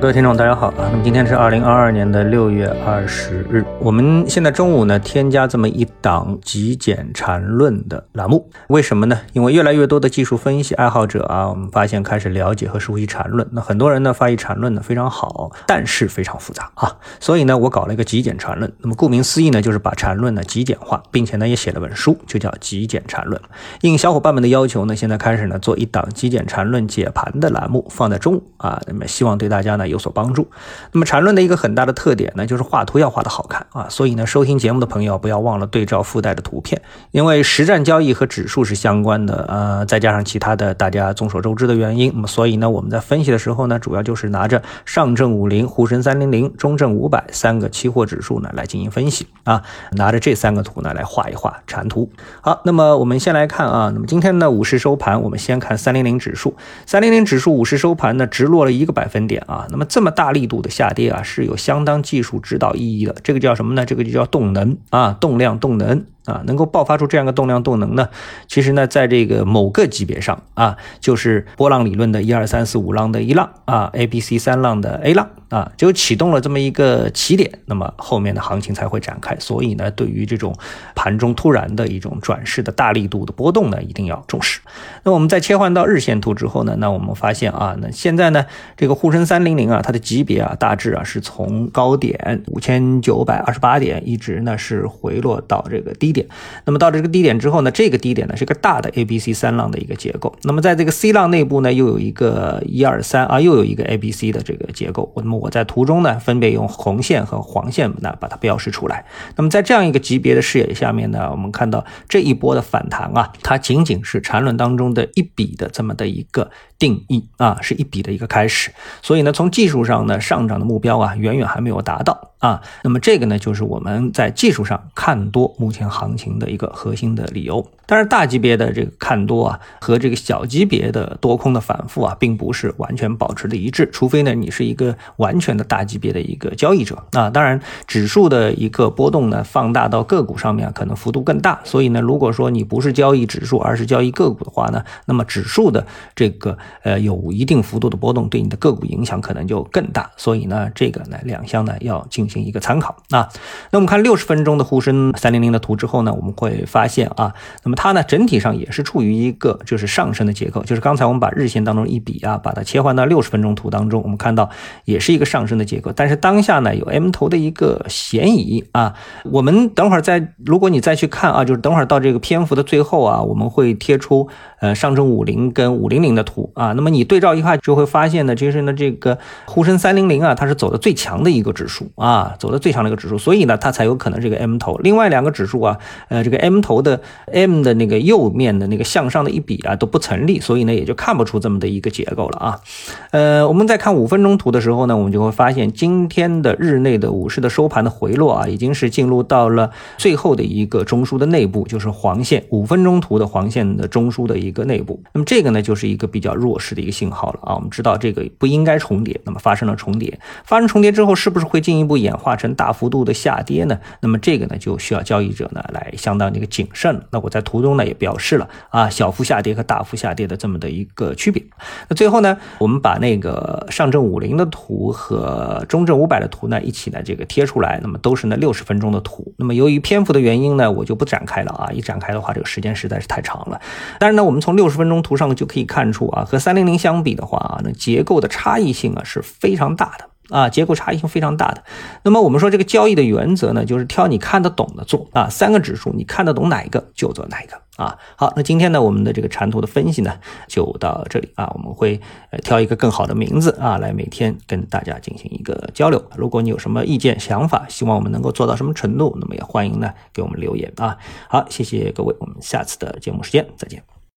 各位听众，大家好啊！那么今天是二零二二年的六月二十日，我们现在中午呢添加这么一档极简缠论的栏目，为什么呢？因为越来越多的技术分析爱好者啊，我们发现开始了解和熟悉缠论。那很多人呢发现缠论呢非常好，但是非常复杂啊，所以呢我搞了一个极简缠论。那么顾名思义呢，就是把缠论呢极简化，并且呢也写了本书，就叫极简缠论。应小伙伴们的要求呢，现在开始呢做一档极简缠论解盘的栏目，放在中午啊，那么希望对大家呢。有所帮助。那么缠论的一个很大的特点呢，就是画图要画的好看啊。所以呢，收听节目的朋友不要忘了对照附带的图片，因为实战交易和指数是相关的。呃，再加上其他的大家众所周知的原因，那么所以呢，我们在分析的时候呢，主要就是拿着上证五零、沪深三零零、中证五百三个期货指数呢来进行分析啊。拿着这三个图呢来画一画缠图。好，那么我们先来看啊，那么今天呢午市收盘，我们先看三零零指数。三零零指数午市收盘呢，直落了一个百分点啊。那那么这么大力度的下跌啊，是有相当技术指导意义的。这个叫什么呢？这个就叫动能啊，动量动能。啊，能够爆发出这样的动量动能呢？其实呢，在这个某个级别上啊，就是波浪理论的一二三四五浪的一浪啊，A、B、C 三浪的 A 浪啊，就启动了这么一个起点，那么后面的行情才会展开。所以呢，对于这种盘中突然的一种转势的大力度的波动呢，一定要重视。那我们在切换到日线图之后呢，那我们发现啊，那现在呢，这个沪深三零零啊，它的级别啊，大致啊是从高点五千九百二十八点，一直呢是回落到这个低点。那么到了这个低点之后呢，这个低点呢是个大的 A B C 三浪的一个结构。那么在这个 C 浪内部呢，又有一个一二三啊，又有一个 A B C 的这个结构。那么我在图中呢，分别用红线和黄线呢把它标识出来。那么在这样一个级别的视野下面呢，我们看到这一波的反弹啊，它仅仅是缠论当中的一笔的这么的一个定义啊，是一笔的一个开始。所以呢，从技术上呢，上涨的目标啊，远远还没有达到。啊，那么这个呢，就是我们在技术上看多目前行情的一个核心的理由。但是大级别的这个看多啊，和这个小级别的多空的反复啊，并不是完全保持的一致。除非呢，你是一个完全的大级别的一个交易者啊。当然，指数的一个波动呢，放大到个股上面可能幅度更大。所以呢，如果说你不是交易指数，而是交易个股的话呢，那么指数的这个呃有一定幅度的波动，对你的个股影响可能就更大。所以呢，这个呢两项呢要进行一个参考啊。那我们看六十分钟的沪深三零零的图之后呢，我们会发现啊，那么。它呢，整体上也是处于一个就是上升的结构，就是刚才我们把日线当中一笔啊，把它切换到六十分钟图当中，我们看到也是一个上升的结构，但是当下呢有 M 头的一个嫌疑啊。我们等会儿再，如果你再去看啊，就是等会儿到这个篇幅的最后啊，我们会贴出呃上证五零跟五零零的图啊，那么你对照一看就会发现呢，其实呢这个沪深三零零啊，它是走的最强的一个指数啊，走的最强的一个指数，所以呢它才有可能这个 M 头。另外两个指数啊，呃这个 M 头的 M 的。那个右面的那个向上的一笔啊都不成立，所以呢也就看不出这么的一个结构了啊。呃，我们在看五分钟图的时候呢，我们就会发现今天的日内的午市的收盘的回落啊，已经是进入到了最后的一个中枢的内部，就是黄线五分钟图的黄线的中枢的一个内部。那么这个呢就是一个比较弱弱势的一个信号了啊。我们知道这个不应该重叠，那么发生了重叠，发生重叠之后是不是会进一步演化成大幅度的下跌呢？那么这个呢就需要交易者呢来相当的一个谨慎。那我在图。中呢也表示了啊小幅下跌和大幅下跌的这么的一个区别。那最后呢，我们把那个上证五零的图和中证五百的图呢一起呢这个贴出来，那么都是呢六十分钟的图。那么由于篇幅的原因呢，我就不展开了啊，一展开的话这个时间实在是太长了。但是呢，我们从六十分钟图上就可以看出啊，和三零零相比的话啊，那结构的差异性啊是非常大的。啊，结构差异性非常大的。那么我们说这个交易的原则呢，就是挑你看得懂的做啊。三个指数你看得懂哪一个就做哪一个啊。好，那今天呢，我们的这个缠图的分析呢就到这里啊。我们会呃挑一个更好的名字啊，来每天跟大家进行一个交流。如果你有什么意见想法，希望我们能够做到什么程度，那么也欢迎呢给我们留言啊。好，谢谢各位，我们下次的节目时间再见。